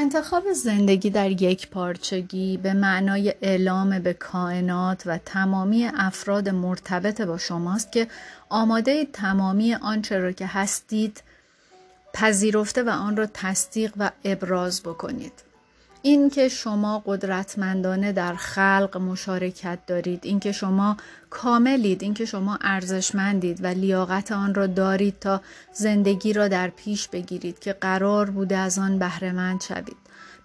انتخاب زندگی در یک پارچگی به معنای اعلام به کائنات و تمامی افراد مرتبط با شماست که آماده تمامی آنچه را که هستید پذیرفته و آن را تصدیق و ابراز بکنید. اینکه شما قدرتمندانه در خلق مشارکت دارید اینکه شما کاملید اینکه شما ارزشمندید و لیاقت آن را دارید تا زندگی را در پیش بگیرید که قرار بوده از آن بهرهمند شوید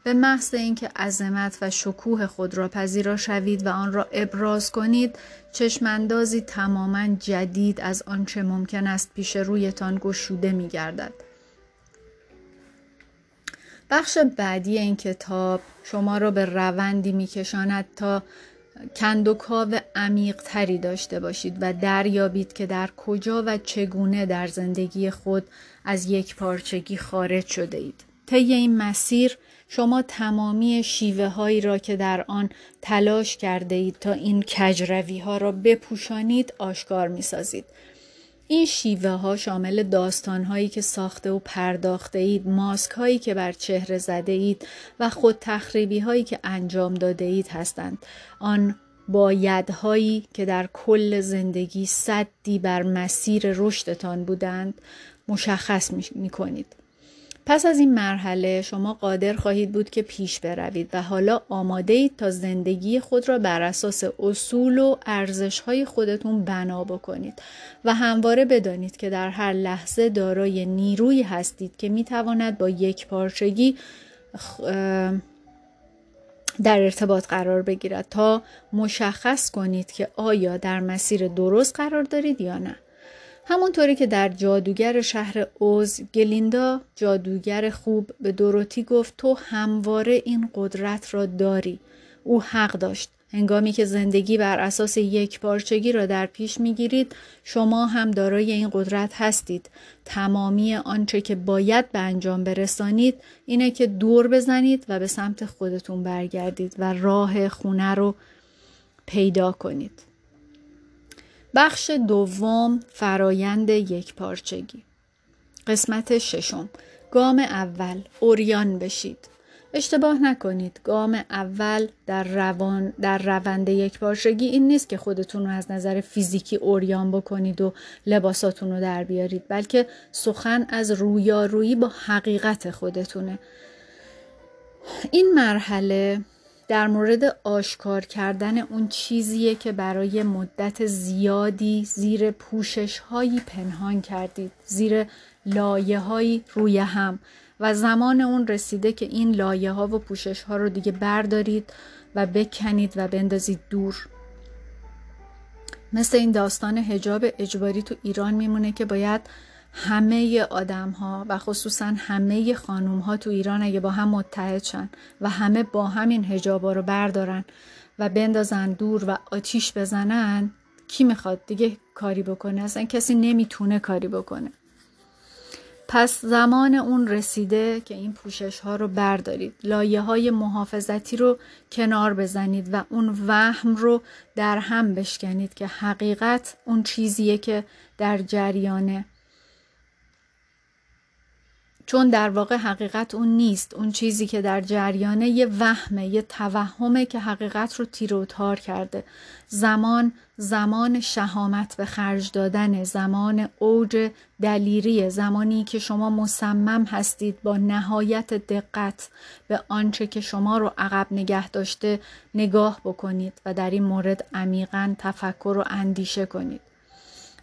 به محض اینکه عظمت و شکوه خود را پذیرا شوید و آن را ابراز کنید چشماندازی تماما جدید از آنچه ممکن است پیش رویتان گشوده می گردد. بخش بعدی این کتاب شما را به روندی میکشاند تا کندوکاو عمیق تری داشته باشید و دریابید که در کجا و چگونه در زندگی خود از یک پارچگی خارج شده اید. طی این مسیر شما تمامی شیوه هایی را که در آن تلاش کرده اید تا این کجروی ها را بپوشانید آشکار می سازید. این شیوه ها شامل داستان هایی که ساخته و پرداخته اید، ماسک هایی که بر چهره زده اید و خود تخریبی هایی که انجام داده اید هستند. آن بایدهایی که در کل زندگی صدی بر مسیر رشدتان بودند مشخص می کنید. پس از این مرحله شما قادر خواهید بود که پیش بروید و حالا آماده اید تا زندگی خود را بر اساس اصول و ارزش های خودتون بنا بکنید و همواره بدانید که در هر لحظه دارای نیروی هستید که می تواند با یک پارچگی در ارتباط قرار بگیرد تا مشخص کنید که آیا در مسیر درست قرار دارید یا نه. همونطوری که در جادوگر شهر اوز گلیندا جادوگر خوب به دوروتی گفت تو همواره این قدرت را داری. او حق داشت. هنگامی که زندگی بر اساس یک پارچگی را در پیش می‌گیرید شما هم دارای این قدرت هستید تمامی آنچه که باید به انجام برسانید اینه که دور بزنید و به سمت خودتون برگردید و راه خونه رو پیدا کنید بخش دوم فرایند یک پارچگی. قسمت ششم. گام اول. اوریان بشید. اشتباه نکنید. گام اول در, روان در روند یک پارچگی این نیست که خودتون رو از نظر فیزیکی اوریان بکنید و لباساتون رو در بیارید بلکه سخن از رویارویی با حقیقت خودتونه. این مرحله در مورد آشکار کردن اون چیزیه که برای مدت زیادی زیر پوشش هایی پنهان کردید زیر لایه هایی روی هم. و زمان اون رسیده که این لایه ها و پوشش ها رو دیگه بردارید و بکنید و بندازید دور. مثل این داستان هجاب اجباری تو ایران میمونه که باید همه آدم ها و خصوصا همه خانوم ها تو ایران اگه با هم متحد شن و همه با همین هجابا رو بردارن و بندازن دور و آتیش بزنن کی می‌خواد دیگه کاری بکنه؟ اصلا کسی نمی‌تونه کاری بکنه. پس زمان اون رسیده که این پوشش ها رو بردارید. لایه های محافظتی رو کنار بزنید و اون وهم رو در هم بشکنید که حقیقت اون چیزیه که در جریانه چون در واقع حقیقت اون نیست. اون چیزی که در جریانه یه وهمه یه توهمه که حقیقت رو تیر و تار کرده. زمان زمان شهامت به خرج دادن زمان اوج دلیری زمانی که شما مصمم هستید با نهایت دقت به آنچه که شما رو عقب نگه داشته نگاه بکنید و در این مورد عمیقا تفکر و اندیشه کنید.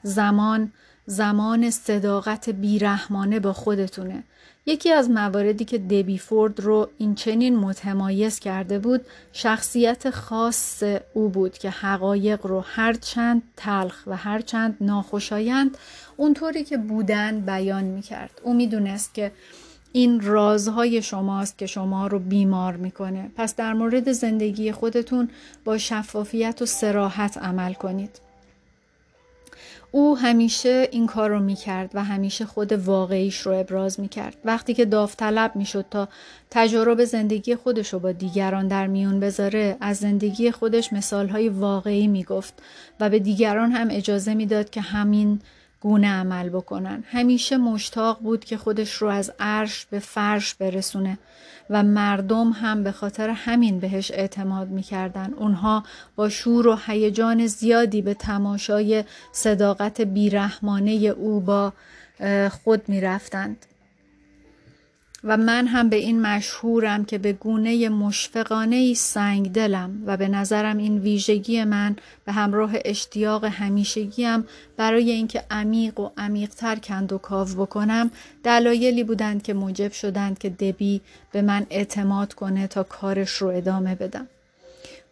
زمان زمان صداقت بیرحمانه با خودتونه. یکی از مواردی که دبی فورد رو این چنین متمایز کرده بود شخصیت خاص او بود که حقایق رو هرچند تلخ و هرچند ناخوشایند اونطوری که بودن بیان می‌کرد. او می‌دونست که این رازهای شماست که شما رو بیمار می‌کنه. پس در مورد زندگی خودتون با شفافیت و سراحت عمل کنید. او همیشه این کار رو می‌کرد و همیشه خود واقعیش رو ابراز می‌کرد. وقتی که داوطلب می‌شد تا تجارب زندگی خودش رو با دیگران در میون بذاره از زندگی خودش مثالهای واقعی می‌گفت و به دیگران هم اجازه می‌داد که همین گونه عمل بکنن. همیشه مشتاق بود که خودش رو از عرش به فرش برسونه. و مردم هم به خاطر همین بهش اعتماد می‌کردن. اونها با شور و هیجان زیادی به تماشای صداقت بیرحمانه او با خود می‌رفتند. و من هم به این مشهورم که به گونه مشفقانه ای سنگ دلم و به نظرم این ویژگی من به همراه اشتیاق همیشگیم برای اینکه عمیق و عمیقتر کند و کاو بکنم دلایلی بودند که موجب شدند که دبی به من اعتماد کنه تا کارش رو ادامه بدم.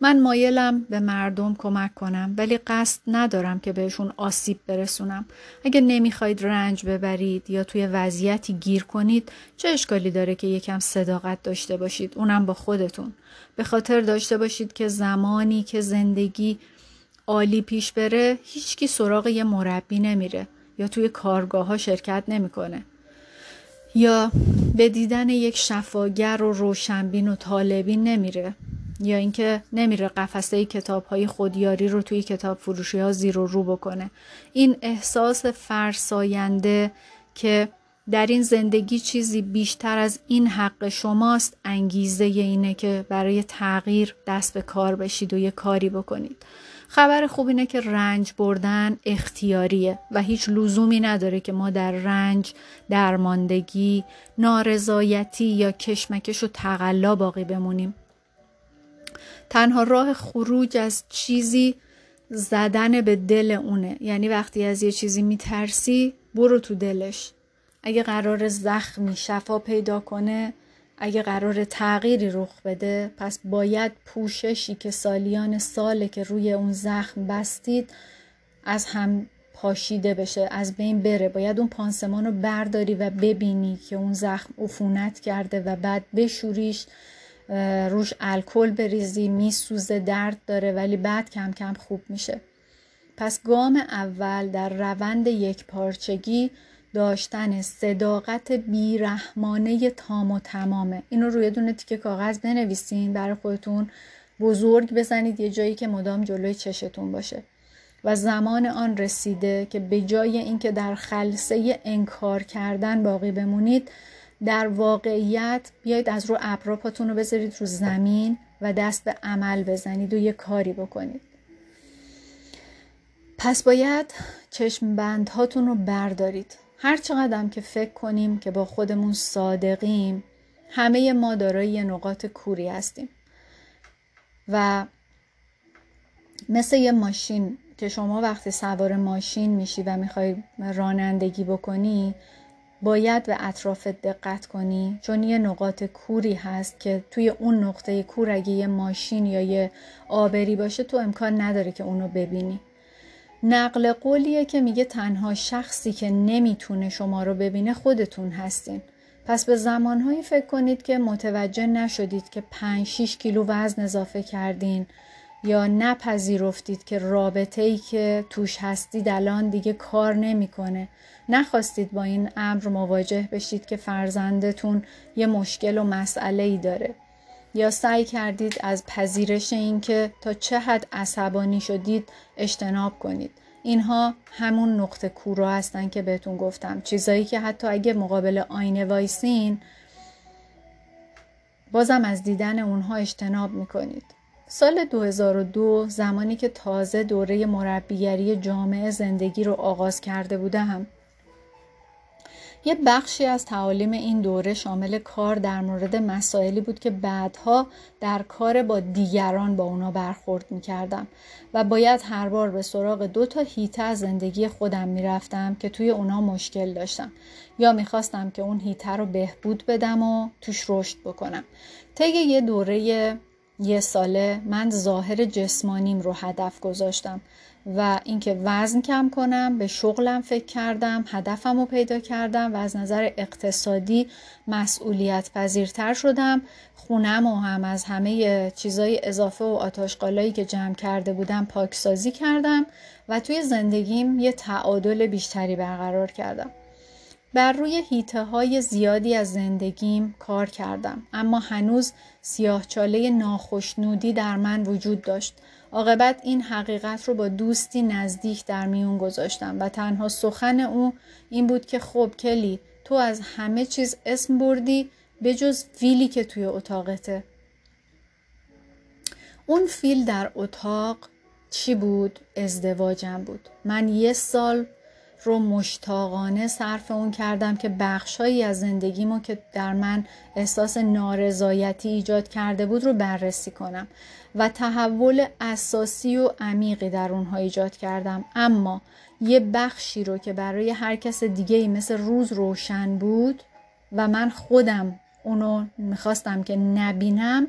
من مایلم به مردم کمک کنم ولی قصد ندارم که بهشون آسیب برسونم. اگه نمی‌خواید رنج ببرید یا توی وضعیتی گیر کنید چه اشکالی داره که یکم صداقت داشته باشید اونم با خودتون. به خاطر داشته باشید که زمانی که زندگی عالی پیش بره هیچکی سراغ یه مربی نمیره یا توی کارگاه ها شرکت نمی‌کنه. یا به دیدن یک شفاگر و روشنبین و طالبین نمیره یا اینکه نمیره قفسه کتاب های خودیاری رو توی کتاب فروشی ها زیر و رو بکنه این احساس فرساینده که در این زندگی چیزی بیشتر از این حق شماست انگیزه اینه که برای تغییر دست به کار بشید و یه کاری بکنید خبر خوب اینه که رنج بردن اختیاریه و هیچ لزومی نداره که ما در رنج، درماندگی، نارضایتی یا کشمکش و تقلا باقی بمونیم. تنها راه خروج از چیزی زدن به دل اونه. یعنی وقتی از یه چیزی میترسی برو تو دلش. اگه قرار زخمی شفا پیدا کنه اگه قرار تغییری رخ بده پس باید پوششی که سالیان ساله که روی اون زخم بستید از هم پاشیده بشه از بین بره. باید اون پانسمان رو برداری و ببینی که اون زخم عفونت کرده و بعد بشوریش. روش الکل بریزی میسوزه درد داره ولی بعد کم کم خوب میشه. پس گام اول در روند یک پارچگی داشتن صداقت بیرحمانه تام و تمامه. اینو روی دونه تیکه کاغذ بنویسین برای خودتون بزرگ بزنید یه جایی که مدام جلوی چشتون باشه. و زمان آن رسیده که به جای اینکه در خلصه انکار کردن باقی بمونید در واقعیت بیایید از رو ابراپاتون رو بذارید رو زمین و دست به عمل بزنید و یه کاری بکنید. پس باید چشم بندهاتون رو بردارید. هر چقدر که فکر کنیم که با خودمون صادقیم همه ما دارای نقاط کوری هستیم. و مثل یه ماشین که شما وقتی سوار ماشین میشی و می‌خوای رانندگی بکنی باید به اطراف دقت کنی. چون یه نقاط کوری هست که توی اون نقطه کور اگه یه ماشین یا یه آبری باشه تو امکان نداره که اونو ببینی. نقل قولیه که میگه تنها شخصی که نمی‌تونه شما رو ببینه خودتون هستین. پس به زمانهایی فکر کنید که متوجه نشدید که 5 6 کیلو وزن اضافه کردین. یا نپذیرفتید که رابطه ای که توش هستید الان دیگه کار نمی‌کنه. نخواستید با این امر مواجه بشید که فرزندتون یه مشکل و مسئله ای داره. یا سعی کردید از پذیرش اینکه تا چه حد عصبانی شدید اجتناب کنید. اینها همون نقطه کورا هستن که بهتون گفتم. چیزایی که حتی اگه مقابل آینه وایسین بازم از دیدن اونها اجتناب می‌کنید. سال 2002 زمانی که تازه دوره مربیگری جامعه زندگی رو آغاز کرده بودم. یه بخشی از تعالیم این دوره شامل کار در مورد مسائلی بود که بعدها در کار با دیگران با اونا برخورد می‌کردم و باید هر بار به سراغ دو تا هیته زندگی خودم می‌رفتم که توی اونا مشکل داشتم. یا می‌خواستم که اون هیته رو بهبود بدم و توش رشد بکنم. طی یه دوره یه ساله من ظاهر جسمانیم رو هدف گذاشتم و اینکه وزن کم کنم به شغلم فکر کردم هدفم رو پیدا کردم و از نظر اقتصادی مسئولیت پذیرتر شدم. خونم و هم از همه چیزای اضافه و آتاشقالایی که جمع کرده بودم پاکسازی کردم و توی زندگیم یه تعادل بیشتری برقرار کردم. بر روی هیته های زیادی از زندگیم کار کردم اما هنوز سیاهچاله ناخشنودی در من وجود داشت. عاقبت این حقیقت رو با دوستی نزدیک در میون گذاشتم و تنها سخن او این بود که خب کلی تو از همه چیز اسم بردی به جز فیلی که توی اتاقته. اون فیل در اتاق چی بود؟ ازدواجم بود. من یه سال رو مشتاقانه صرف اون کردم که بخشهایی از زندگیمو که در من احساس نارضایتی ایجاد کرده بود رو بررسی کنم و تحول اساسی و عمیقی در اونها ایجاد کردم. اما یه بخشی رو که برای هر کس دیگه ای مثل روز روشن بود و من خودم اونو می‌خواستم که نبینم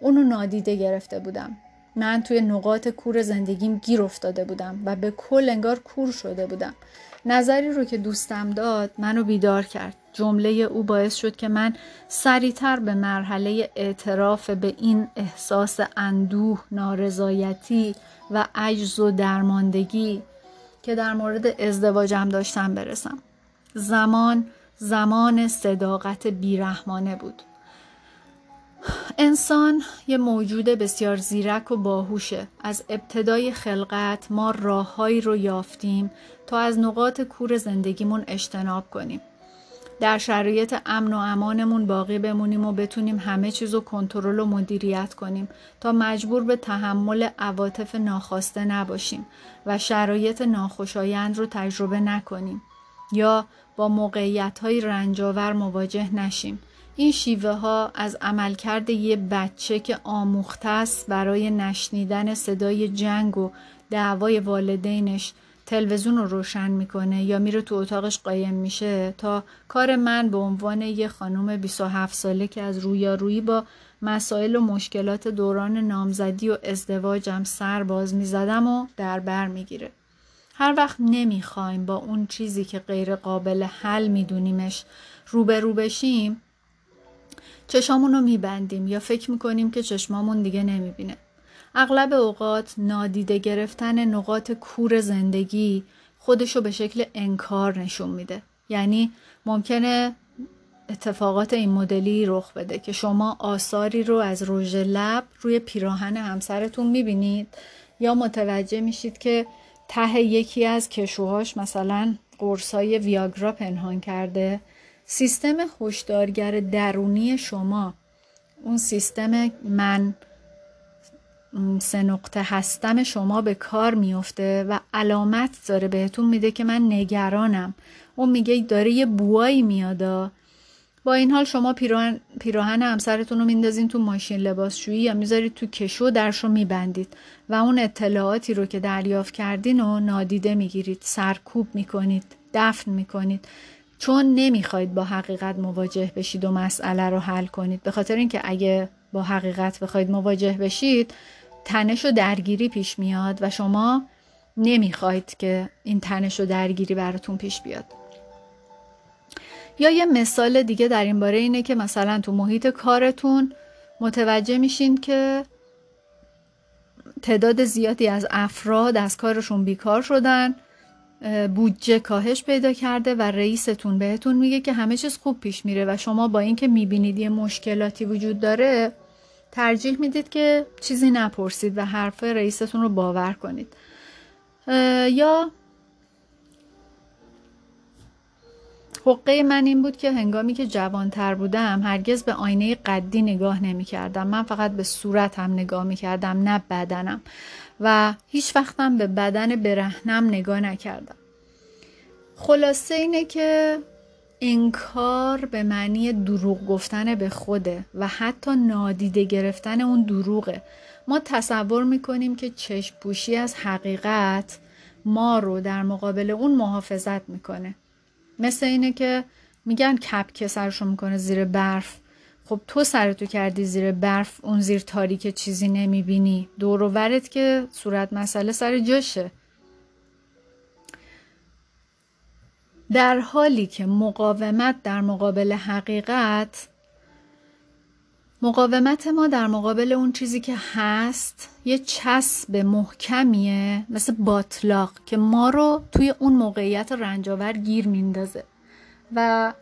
اونو نادیده گرفته بودم. من توی نقاط کور زندگیم گیر افتاده بودم و به کل انگار کور شده بودم. نظری رو که دوستم داد منو بیدار کرد. جمله او باعث شد که من سریعتر به مرحله اعتراف به این احساس اندوه نارضایتی و عجز و درماندگی که در مورد ازدواجم داشتم برسم. زمان زمان صداقت بیرحمانه بود. انسان یه موجود بسیار زیرک و باهوشه. از ابتدای خلقت ما راههایی رو یافتیم تا از نقاط کور زندگیمون اجتناب کنیم. در شرایط امن و امانمون باقی بمونیم و بتونیم همه چیز رو کنترل و مدیریت کنیم تا مجبور به تحمل عواطف ناخواسته نباشیم و شرایط ناخوشایند رو تجربه نکنیم یا با موقعیت های رنجاور مواجه نشیم. این شیوه ها از عملکرد یه بچه که آموخته است برای نشنیدن صدای جنگ و دعوای والدینش تلویزیون رو روشن می‌کنه یا میره تو اتاقش قایم میشه تا کار من به عنوان یه خانم 27 ساله که از رویارویی با مسائل و مشکلات دوران نامزدی و ازدواجم سر باز می‌زدم و در بر می‌گیره. هر وقت نمی‌خوایم با اون چیزی که غیر قابل حل میدونیمش روبرو بشیم چشامون رو میبندیم یا فکر می‌کنیم که چشمامون دیگه نمی‌بینه. اغلب اوقات نادیده گرفتن نقاط کور زندگی خودشو به شکل انکار نشون میده. یعنی ممکنه اتفاقات این مدلی رخ بده که شما آثاری رو از رژ لب روی پیراهن همسرتون می‌بینید یا متوجه میشید که ته یکی از کشوهاش مثلا قرصای ویاگرا پنهان کرده. سیستم هشدارگر درونی شما اون سیستم من سه نقطه هستم شما به کار میفته و علامت داره بهتون میده که من نگرانم. اون میگه داره یه بوایی میادا با این حال شما پیراهن, پیراهن همسرتون رو میندازین تو ماشین لباسشویی یا می‌ذارید تو کشو درش رو میبندید و اون اطلاعاتی رو که دریافت کردین و نادیده می‌گیرید سرکوب می‌کنید دفن می‌کنید. چون نمی‌خواید با حقیقت مواجه بشید و مسئله رو حل کنید. به خاطر اینکه اگه با حقیقت بخواید مواجه بشید تنش و درگیری پیش میاد و شما نمی‌خواید که این تنش و درگیری براتون پیش بیاد. یا یه مثال دیگه در این باره اینه که مثلا تو محیط کارتون متوجه میشین که تعداد زیادی از افراد از کارشون بیکار شدن بودجه کاهش پیدا کرده و رئیستون بهتون میگه که همه چیز خوب پیش میره و شما با اینکه می‌بینید یه مشکلاتی وجود داره ترجیح می‌دید که چیزی نپرسید و حرف رئیستون رو باور کنید. یا حقه من این بود که هنگامی که جوانتر بودم هرگز به آینه قدی نگاه نمی کردم. من فقط به صورتم نگاه می کردم نه بدنم. و هیچ وقتم به بدن برهنم نگاه نکردم. خلاصه اینه که انکار به معنی دروغ گفتن به خوده و حتی نادیده گرفتن اون دروغه. ما تصور می‌کنیم که چشم پوشی از حقیقت ما رو در مقابل اون محافظت می‌کنه. مثل اینه که میگن کپ که سرشو می‌کنه زیر برف. خب تو سرتو کردی زیر برف اون زیر تاریک چیزی نمی‌بینی. دور ورت که صورت مسئله سر جاشه. در حالی که مقاومت در مقابل حقیقت مقاومت ما در مقابل اون چیزی که هست یه چسب محکمیه مثل باطلاق که ما رو توی اون موقعیت رنجاور گیر میندازه. و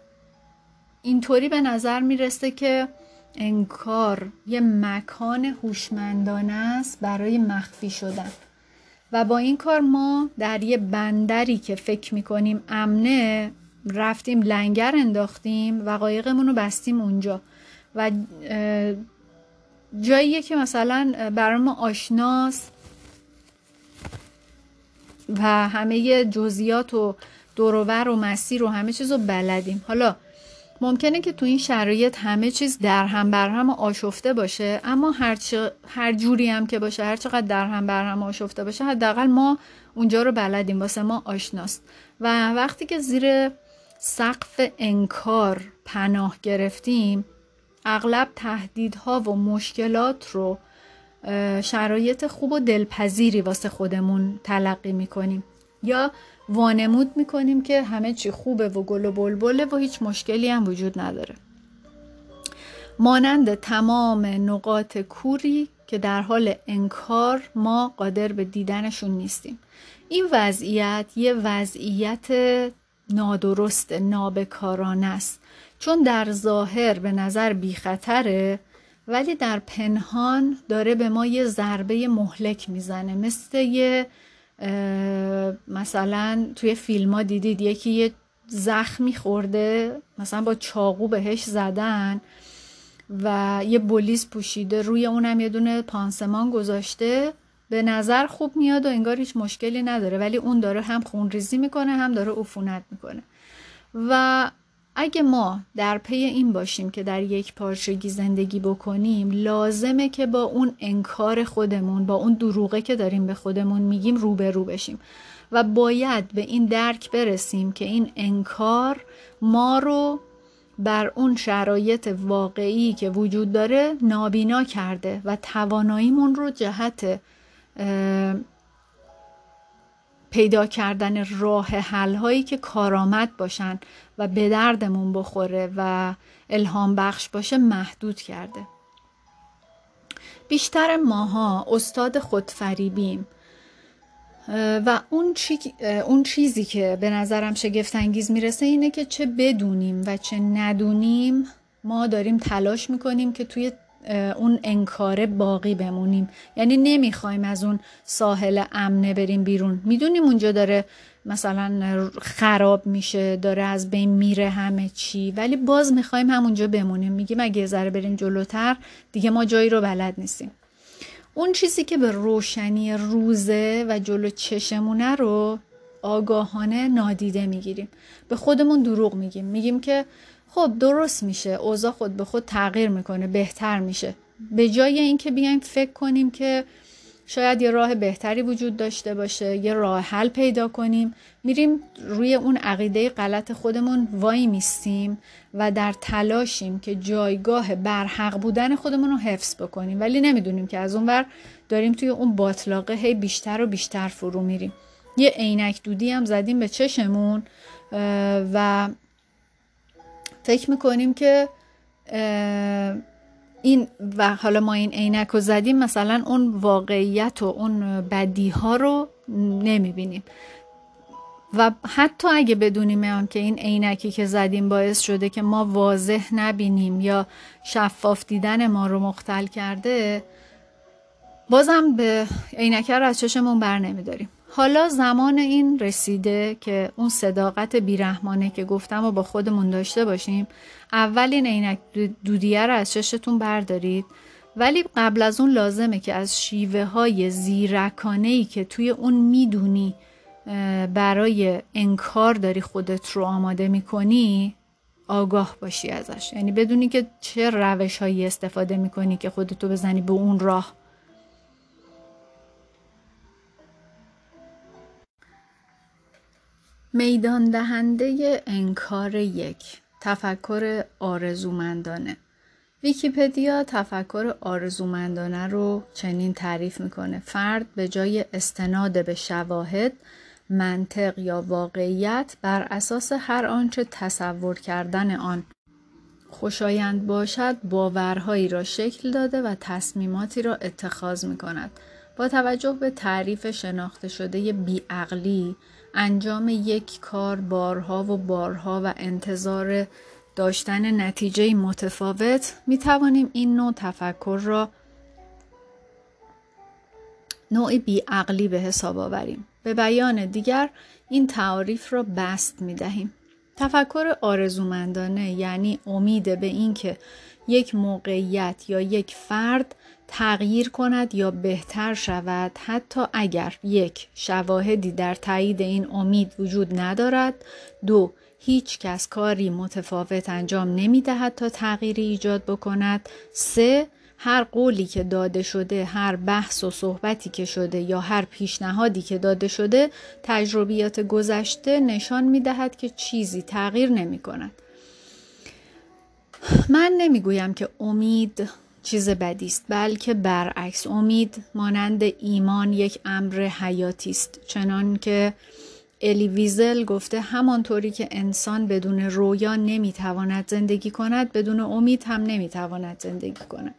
اینطوری به نظر می‌رسه که انکار یه مکان هوشمندانه است برای مخفی شدن. و با این کار ما در یه بندری که فکر می‌کنیم امنه رفتیم لنگر انداختیم و قایقمون رو بستیم اونجا. و جاییه که مثلا برای ما آشناست و همه جزئیات و دورور و مسیر و همه چیز رو بلدیم. حالا ممکنه که تو این شرایط همه چیز در هم بر هم آشفته باشه اما هر, هر جوری هم که باشه هر چقدر در هم بر هم آشفته باشه حداقل ما اونجا رو بلدیم واسه ما آشناست. و وقتی که زیر سقف انکار پناه گرفتیم اغلب تهدیدها و مشکلات رو شرایط خوب و دلپذیری واسه خودمون تلقی می‌کنیم. یا وانمود می‌کنیم که همه چی خوبه و گل و بلبله و هیچ مشکلی هم وجود نداره. مانند تمام نقاط کوری که در حال انکار ما قادر به دیدنشون نیستیم. این وضعیت یه وضعیت نادرست نابکارانه است. چون در ظاهر به نظر بی خطره ولی در پنهان داره به ما یه ضربه مهلک می‌زنه مثل یه مثلا توی فیلم ها دیدید یکی یه زخمی خورده مثلا با چاقو بهش زدن و یه بولیس پوشیده روی اونم یه دونه پانسمان گذاشته. به نظر خوب میاد و انگار هیچ مشکلی نداره ولی اون داره هم خونریزی می‌کنه هم داره عفونت می‌کنه. و اگه ما در پی این باشیم که در یک پارچگی زندگی بکنیم لازمه که با اون انکار خودمون با اون دروغه که داریم به خودمون میگیم روبرو بشیم. و باید به این درک برسیم که این انکار ما رو بر اون شرایط واقعی که وجود داره نابینا کرده و تواناییمون رو جهت پیدا کردن راه حل هایی که کارآمد باشن و به دردمون بخوره و الهام بخش باشه محدود کرده. بیشتر ماها استاد خودفریبیم. و اون, چی، اون چیزی که به نظرم شگفت انگیز می‌رسه اینه که چه بدونیم و چه ندونیم ما داریم تلاش می‌کنیم که توی اون انکاره باقی بمونیم. یعنی نمی‌خوایم از اون ساحل امنه بریم بیرون. می‌دونیم اونجا داره مثلا خراب میشه داره از بین میره همه چی ولی باز می‌خوایم همونجا بمونیم. میگیم اگه ذره بریم جلوتر دیگه ما جایی رو بلد نیستیم. اون چیزی که به روشنی روزه و جلو چشمونه رو آگاهانه نادیده می‌گیریم. به خودمون دروغ میگیم. میگیم که خب درست میشه. اوضاع خود به خود تغییر می‌کنه بهتر میشه. به جای اینکه بیایم فکر کنیم که شاید یه راه بهتری وجود داشته باشه یه راه حل پیدا کنیم میریم روی اون عقیده غلط خودمون وای میستیم و در تلاشیم که جایگاه برحق بودن خودمون رو حفظ بکنیم. ولی نمی‌دونیم که از اون بر داریم توی اون باطلاقه هی بیشتر و بیشتر فرو میریم. یه عینک دودی هم زدیم به چشمون و فکر می‌کنیم که این و حالا ما این عینک رو زدیم مثلا اون واقعیت و اون بدی ها رو نمی‌بینیم. و حتی اگه بدونیم هم که این عینکی که زدیم باعث شده که ما واضح نبینیم یا شفاف دیدن ما رو مختل کرده بازم به عینک رو از چشمون بر نمیداریم. حالا زمان این رسیده که اون صداقت بیرحمانه که گفتم و با خودمون داشته باشیم اول این عینک دودیه رو از چشتون بردارید. ولی قبل از اون لازمه که از شیوه های زیرکانه ای که توی اون می‌دونی برای انکار داری خودت رو آماده می‌کنی آگاه باشی ازش. یعنی بدونی که چه روش هایی استفاده می‌کنی که خودتو بزنی به اون راه. میدان دهنده انکار یک تفکر آرزومندانه ویکیپدیا تفکر آرزومندانه رو چنین تعریف می‌کنه فرد به جای استناد به شواهد منطق یا واقعیت بر اساس هر آنچه تصور کردن آن خوشایند باشد باورهایی را شکل داده و تصمیماتی را اتخاذ می کند. با توجه به تعریف شناخته شده بیعقلی انجام یک کار بارها و بارها و انتظار داشتن نتیجه متفاوت می توانیم این نوع تفکر را نوعی بیعقلی به حساب آوریم. به بیان دیگر این تعاریف را بست می دهیم. تفکر آرزومندانه یعنی امید به اینکه یک موقعیت یا یک فرد تغییر کند یا بهتر شود حتی اگر یک شواهدی در تایید این امید وجود ندارد. دو هیچ کس کاری متفاوت انجام نمی دهد تا تغییری ایجاد بکند. سه هر قولی که داده شده هر بحث و صحبتی که شده یا هر پیشنهادی که داده شده تجربیات گذشته نشان می دهد که چیزی تغییر نمی کند من نمی‌گویم که امید چیز بدی است بلکه برعکس. امید مانند ایمان یک امر حیاتی است. چنان که الی ویزل گفته همانطوری که انسان بدون رویا نمی‌تواند زندگی کند بدون امید هم نمی‌تواند زندگی کند.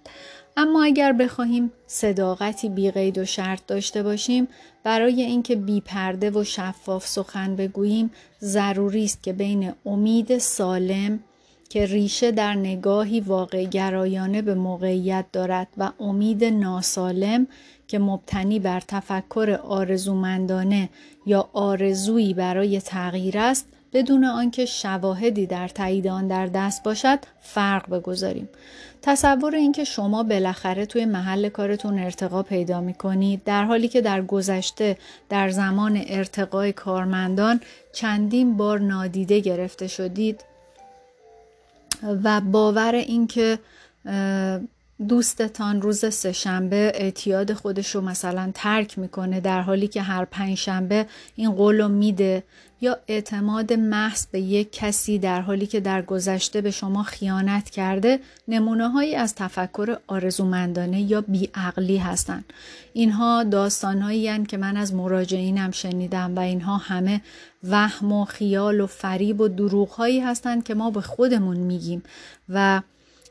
اما اگر بخواهیم صداقتی بی قید و شرط داشته باشیم برای اینکه بی پرده و شفاف سخن بگوییم ضروری است که بین امید سالم که ریشه در نگاهی واقع گرایانه به موقعیت دارد و امید ناسالم که مبتنی بر تفکر آرزومندانه یا آرزویی برای تغییر است بدون آنکه شواهدی در تایید آن در دست باشد فرق بگذاریم. تصور اینکه شما بالاخره توی محل کارتون ارتقا پیدا می کنید در حالی که در گذشته در زمان ارتقای کارمندان چندین بار نادیده گرفته شدید و باور اینکه دوستتان روز سهشنبه اعتیاد خودش رو مثلا ترک می‌کنه در حالی که هر پنجشنبه این قول رو میده یا اعتماد محض به یک کسی در حالی که در گذشته به شما خیانت کرده نمونه هایی از تفکر آرزومندانه یا بیعقلی هستند اینها داستان هایی که من از مراجعینم شنیدم و اینها همه وهم و خیال و فریب و دروغ هایی هستند که ما به خودمون میگیم و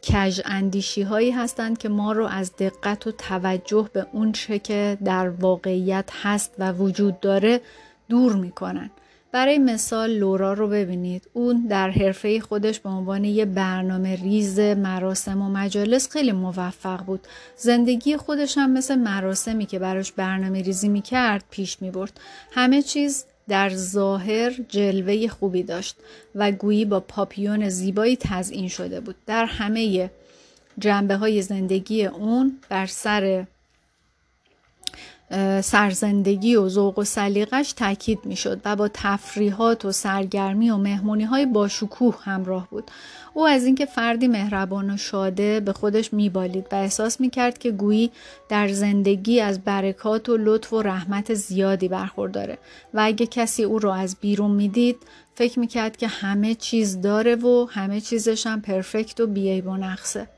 کج اندیشی هایی هستند که ما رو از دقت و توجه به اون چه که در واقعیت هست و وجود داره دور می‌کنن. برای مثال لورا رو ببینید. اون در حرفه خودش به عنوان یه برنامه ریز مراسم و مجالس خیلی موفق بود. زندگی خودش هم مثل مراسمی که براش برنامه ریزی می‌کرد پیش می‌برد. همه چیز در ظاهر جلوه خوبی داشت و گویی با پاپیون زیبایی تزئین شده بود. در همه جنبه های زندگی اون بر سر سرزندگی و ذوق و سلیقش تاکید می‌شد و با تفریحات و سرگرمی و مهمونی های با شکوه همراه بود. او از اینکه فردی مهربان و شاده به خودش میبالید و احساس می‌کرد که گویی در زندگی از برکات و لطف و رحمت زیادی برخورداره و اگه کسی او را از بیرون می‌دید فکر می‌کرد که همه چیز داره و همه چیزش هم پرفکت و بیعیب و نقصه.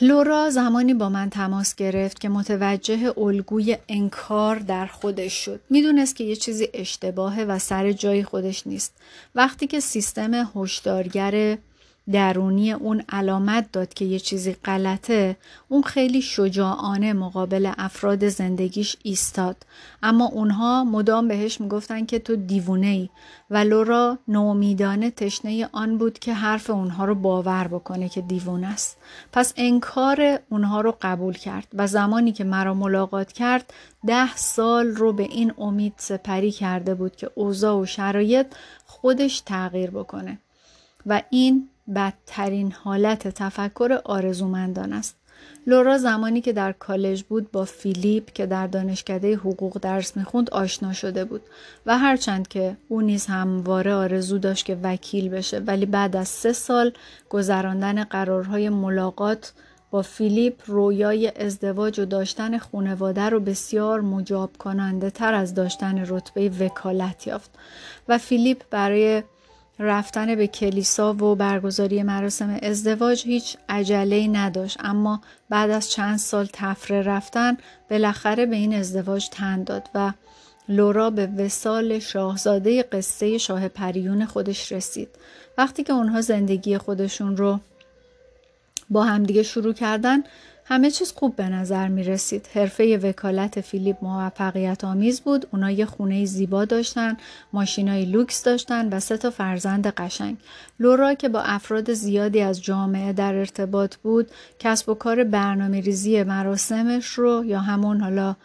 لورا زمانی با من تماس گرفت که متوجه الگوی انکار در خودش شد. می‌دونست که یه چیزی اشتباهه و سر جای خودش نیست. وقتی که سیستم هشدارگر درونی اون علامت داد که یه چیزی غلطه اون خیلی شجاعانه مقابل افراد زندگیش ایستاد. اما اونها مدام بهش می‌گفتن که تو دیوونه ای و لورا نومیدانه تشنه آن بود که حرف اونها رو باور بکنه که دیوونه است. پس انکار اونها رو قبول کرد و زمانی که مرا ملاقات کرد ده سال رو به این امید سپری کرده بود که اوضاع و شرایط خودش تغییر بکنه. و این بدترین حالت تفکر آرزومندان است. لورا زمانی که در کالج بود با فیلیپ که در دانشکده حقوق درس می‌خوند آشنا شده بود و هرچند که او نیز همواره آرزو داشت که وکیل بشه ولی بعد از سه سال گذراندن قرارهای ملاقات با فیلیپ رویای ازدواج و داشتن خانواده رو بسیار مجاب کننده تر از داشتن رتبه وکالت یافت و فیلیپ برای رفتن به کلیسا و برگزاری مراسم ازدواج هیچ عجله نداشت. اما بعد از چند سال تفره رفتن بالاخره به این ازدواج تن داد و لورا به وسال شاهزاده قصه شاه پریون خودش رسید. وقتی که اونها زندگی خودشون رو با همدیگه شروع کردن همه چیز خوب به نظر می رسید. حرفه وکالت فیلیپ موفقیت آمیز بود. اونا یه خونه زیبا داشتن، ماشینای لوکس داشتن و سه تا فرزند قشنگ. لورا که با افراد زیادی از جامعه در ارتباط بود، کسب و کار برنامه ریزی مراسمش رو یا همون حالا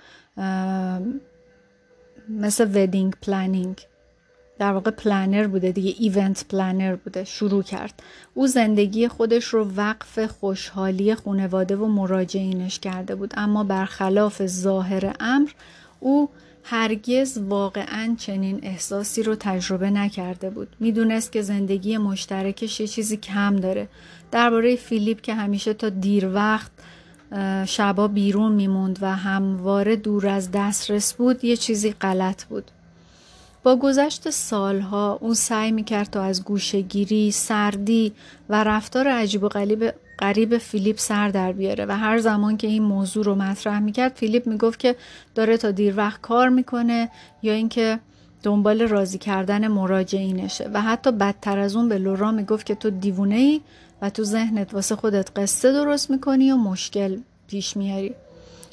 مثل wedding planning در واقع planner بوده دیگه event planner بوده شروع کرد. او زندگی خودش رو وقف خوشحالی خانواده و مراجعینش کرده بود. اما برخلاف ظاهر امر او هرگز واقعا چنین احساسی رو تجربه نکرده بود. می‌دونست که زندگی مشترکش یه چیزی کم داره. درباره فیلیپ که همیشه تا دیر وقت شبا بیرون میموند و همواره دور از دسترس بود یه چیزی غلط بود. با گذشت سالها اون سعی می‌کرد تا از گوشگیری، سردی و رفتار عجیب و غریب قریب فیلیپ سر در بیاره و هر زمان که این موضوع رو مطرح می‌کرد فیلیپ می‌گفت که داره تا دیر وقت کار می‌کنه یا اینکه دنبال راضی کردن مراجعینشه و حتی بدتر از اون به لورا می‌گفت که تو دیوونه ای و تو ذهنت واسه خودت قصه درست می‌کنی و مشکل پیش میاری.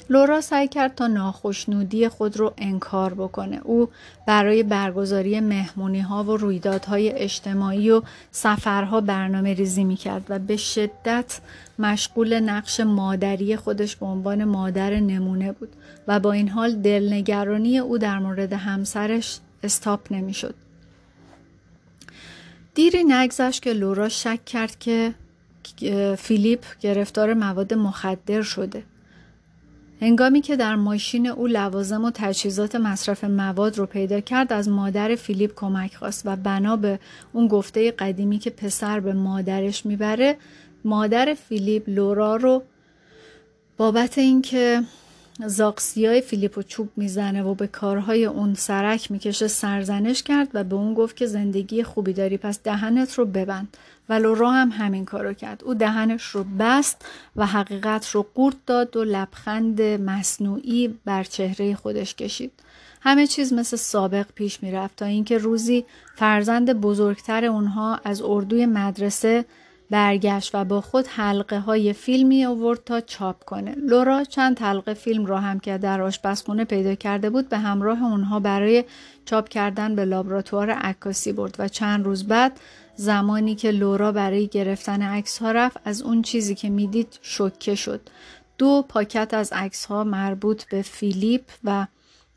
لورا سعی کرد تا ناخشنودی خود رو انکار بکنه او برای برگزاری مهمونی ها و رویدادهای اجتماعی و سفرها برنامه ریزی می کرد و به شدت مشغول نقش مادری خودش به عنوان مادر نمونه بود و با این حال دلنگرانی او در مورد همسرش استاپ نمی شد. دیری نگذشت که لورا شک کرد که فیلیپ گرفتار مواد مخدر شده هنگامی که در ماشین او لوازم و تجهیزات مصرف مواد رو پیدا کرد از مادر فیلیپ کمک خواست و بنا به اون گفته قدیمی که پسر به مادرش می‌بره مادر فیلیپ لورا رو بابت اینکه زاقسیای فیلیپو چوب می‌زنه و به کارهای اون سرک می‌کشه سرزنش کرد و به اون گفت که زندگی خوبی داری پس دهنت رو ببند. و لورا هم همین کارو کرد او دهنش رو بست و حقیقت رو قورت داد و لبخند مصنوعی بر چهره خودش کشید همه چیز مثل سابق پیش می‌رفت تا اینکه روزی فرزند بزرگتر اونها از اردوی مدرسه برگشت و با خود حلقه های فیلمی آورد تا چاپ کنه. لورا چند حلقه فیلم را هم که در آشپزخونه پیدا کرده بود به همراه اونها برای چاپ کردن به لابراتوار عکاسی برد و چند روز بعد زمانی که لورا برای گرفتن عکس ها رفت از اون چیزی که می‌دید شوکه شد. دو پاکت از عکس ها مربوط به فیلیپ و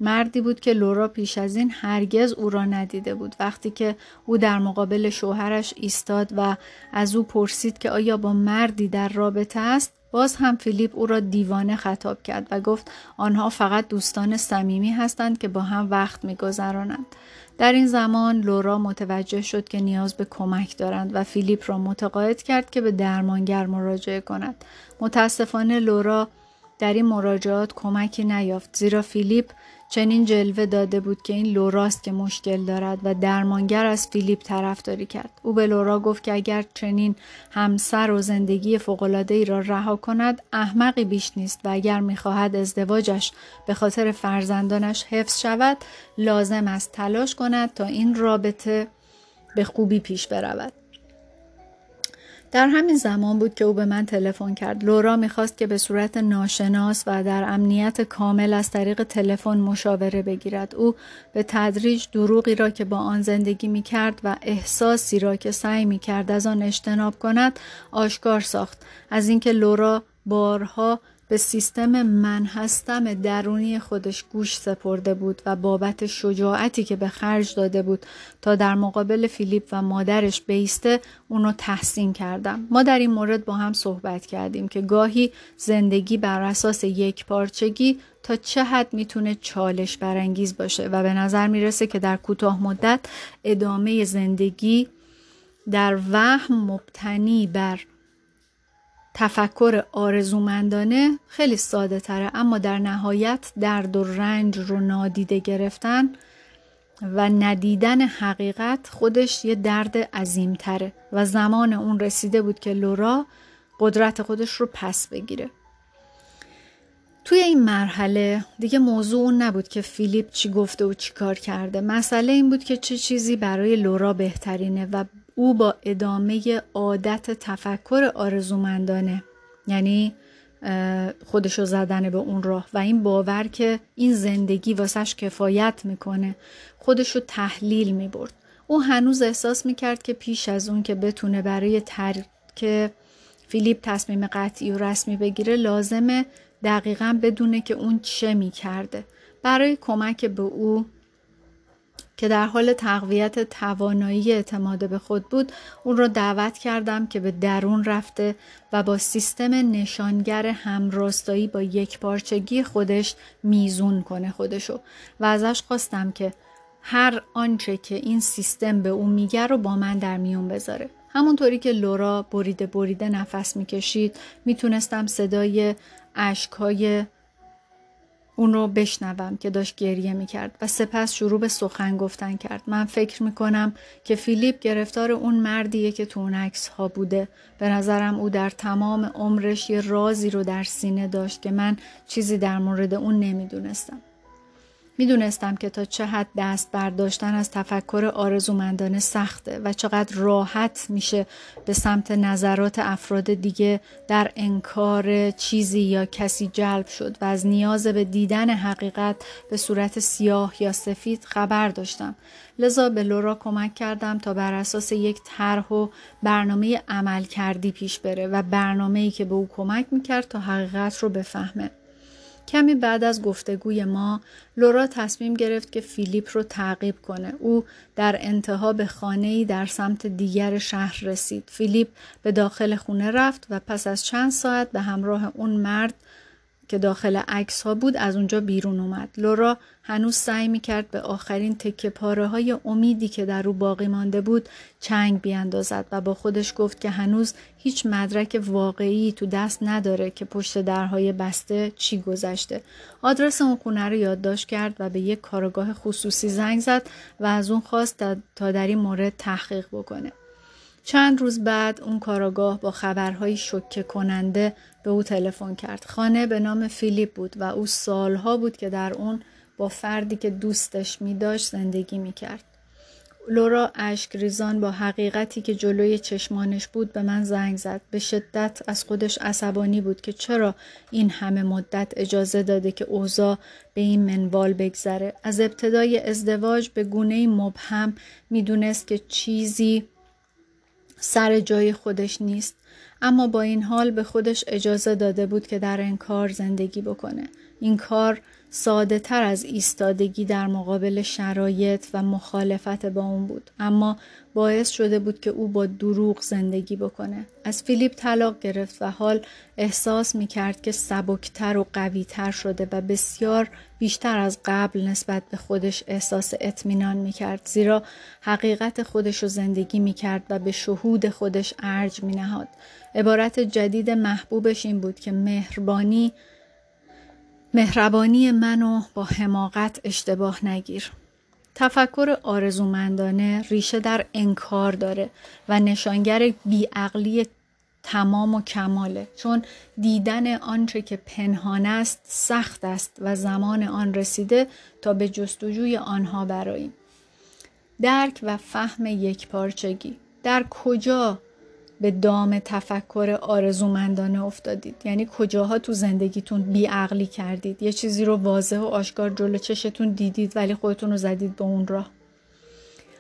مردی بود که لورا پیش از این هرگز او را ندیده بود وقتی که او در مقابل شوهرش ایستاد و از او پرسید که آیا با مردی در رابطه است باز هم فیلیپ او را دیوانه خطاب کرد و گفت آنها فقط دوستان صمیمی هستند که با هم وقت میگذرانند. در این زمان لورا متوجه شد که نیاز به کمک دارند و فیلیپ را متقاعد کرد که به درمانگر مراجعه کند. متاسفانه لورا در این مراجعات کمکی نیافت زیرا فیلیپ چنین جلوه داده بود که این لوراست که مشکل دارد و درمانگر از فیلیپ طرفداری کرد. او به لورا گفت که اگر چنین همسر و زندگی فوقالعاده ای را رها کند احمقی بیش نیست و اگر می‌خواهد ازدواجش به خاطر فرزندانش حفظ شود لازم است تلاش کند تا این رابطه به خوبی پیش برود. در همین زمان بود که او به من تلفن کرد. لورا می‌خواست که به صورت ناشناس و در امنیت کامل از طریق تلفن مشاوره بگیرد. او به تدریج دروغی را که با آن زندگی می‌کرد و احساسی را که سعی می‌کرد از آن اجتناب کند آشکار ساخت. از اینکه لورا بارها به سیستم من هستم درونی خودش گوش سپرده بود و بابت شجاعتی که به خرج داده بود تا در مقابل فیلیپ و مادرش بیسته اونو تحسین کردم. ما در این مورد با هم صحبت کردیم که گاهی زندگی بر اساس یک پارچگی تا چه حد می‌تونه چالش برانگیز باشه و به نظر می‌رسه که در کوتاه مدت ادامه زندگی در وهم مبتنی بر تفکر آرزومندانه خیلی ساده تره اما در نهایت درد و رنج رو نادیده گرفتن و ندیدن حقیقت خودش یه درد عظیم تره و زمان اون رسیده بود که لورا قدرت خودش رو پس بگیره. توی این مرحله دیگه موضوع اون نبود که فیلیپ چی گفته و چی کار کرده. مسئله این بود که چه چیزی برای لورا بهترینه و او با ادامه عادت تفکر آرزومندانه یعنی خودشو زدن به اون راه. و این باور که این زندگی واسش کفایت می‌کنه خودشو تحلیل می‌برد. او هنوز احساس می‌کرد که پیش از اون که بتونه برای ترک فیلیپ تصمیم قطعی و رسمی بگیره لازمه دقیقا بدونه که اون چه می‌کرده. برای کمک به او که در حال تقویت توانایی اعتماد به خود بود اون رو دعوت کردم که به درون رفته و با سیستم نشانگر همراستایی با یک پارچگی خودش میزون کنه خودشو. و ازش خواستم که هر آنچه که این سیستم به او میگه رو با من در میون بذاره. همونطوری که لورا بریده بریده نفس می‌کشید می‌تونستم صدای اشکهای اون رو بشنوم که داشت گریه می‌کرد و سپس شروع به سخن گفتن کرد. من فکر می‌کنم که فیلیپ گرفتار اون مردیه که تو اون عکس ها بوده. به نظرم او در تمام عمرش یه رازی رو در سینه داشت که من چیزی در مورد اون نمی‌دونستم. می‌دونستم که تا چه حد دست برداشتن از تفکر آرزومندانه سخته و چقدر راحت میشه به سمت نظرات افراد دیگه در انکار چیزی یا کسی جلب شد و از نیاز به دیدن حقیقت به صورت سیاه یا سفید خبر داشتم. لذا به لورا کمک کردم تا بر اساس یک طرح و برنامه عمل کردی پیش بره و برنامه‌ای که به او کمک می‌کرد تا حقیقت رو بفهمه. کمی بعد از گفتگوی ما لورا تصمیم گرفت که فیلیپ رو تعقیب کنه. او در انتها به خانه‌ای در سمت دیگر شهر رسید. فیلیپ به داخل خونه رفت و پس از چند ساعت به همراه اون مرد که داخل عکس ها بود از اونجا بیرون اومد. لورا هنوز سعی می‌کرد به آخرین تکه پاره های امیدی که در او باقی مانده بود چنگ بیاندازد و با خودش گفت که هنوز هیچ مدرک واقعی تو دست نداره که پشت درهای بسته چی گذشته. آدرس اون خونه رو یادداشت کرد و به یک کارگاه خصوصی زنگ زد و از اون خواست تا در این مورد تحقیق بکنه. چند روز بعد اون کاراگاه با خبرهای شکه کننده به او تلفن کرد. خانه به نام فیلیپ بود و او سالها بود که در اون با فردی که دوستش می داشت زندگی می کرد. لورا اشک ریزان با حقیقتی که جلوی چشمانش بود به من زنگ زد. به شدت از خودش عصبانی بود که چرا این همه مدت اجازه داده که اوضاع به این منوال بگذره. از ابتدای ازدواج به گونه مبهم می‌دونست که چیزی سر جای خودش نیست اما با این حال به خودش اجازه داده بود که در این کار زندگی بکنه. این کار ساده تر از ایستادگی در مقابل شرایط و مخالفت با اون بود. اما باعث شده بود که او با دروغ زندگی بکنه. از فیلیپ طلاق گرفت و حال احساس می کرد که سبکتر و قویتر شده و بسیار بیشتر از قبل نسبت به خودش احساس اطمینان می کرد زیرا حقیقت خودش رو زندگی می کرد و به شهود خودش ارج می نهاد عبارت جدید محبوبش این بود که مهربانی مهربانی منو با حماقت اشتباه نگیر. تفکر آرزومندانه ریشه در انکار داره و نشانگر بیعقلی تمام و کماله. چون دیدن آنچه که پنهان است سخت است و زمان آن رسیده تا به جستجوی آنها براییم. درک و فهم یک پارچگی. در کجا به دام تفکر آرزومندانه افتادید. یعنی کجاها تو زندگیتون بیعقلی کردید؟ یه چیزی رو واضح و آشکار جلو چشتون دیدید ولی خودتون رو زدید به اون راه.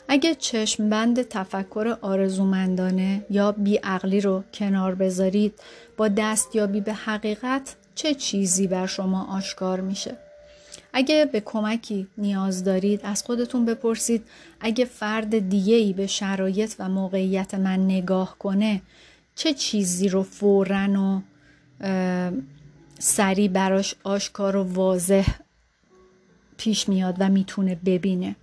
اگه چشم بند تفکر آرزومندانه یا بیعقلی رو کنار بذارید با دستیابی به حقیقت چه چیزی بر شما آشکار میشه؟ اگه به کمکی نیاز دارید از خودتون بپرسید. اگه فرد دیگه ای به شرایط و موقعیت من نگاه کنه چه چیزی رو فورا و سریع براش آشکار و واضح پیش میاد و می‌تونه ببینه؟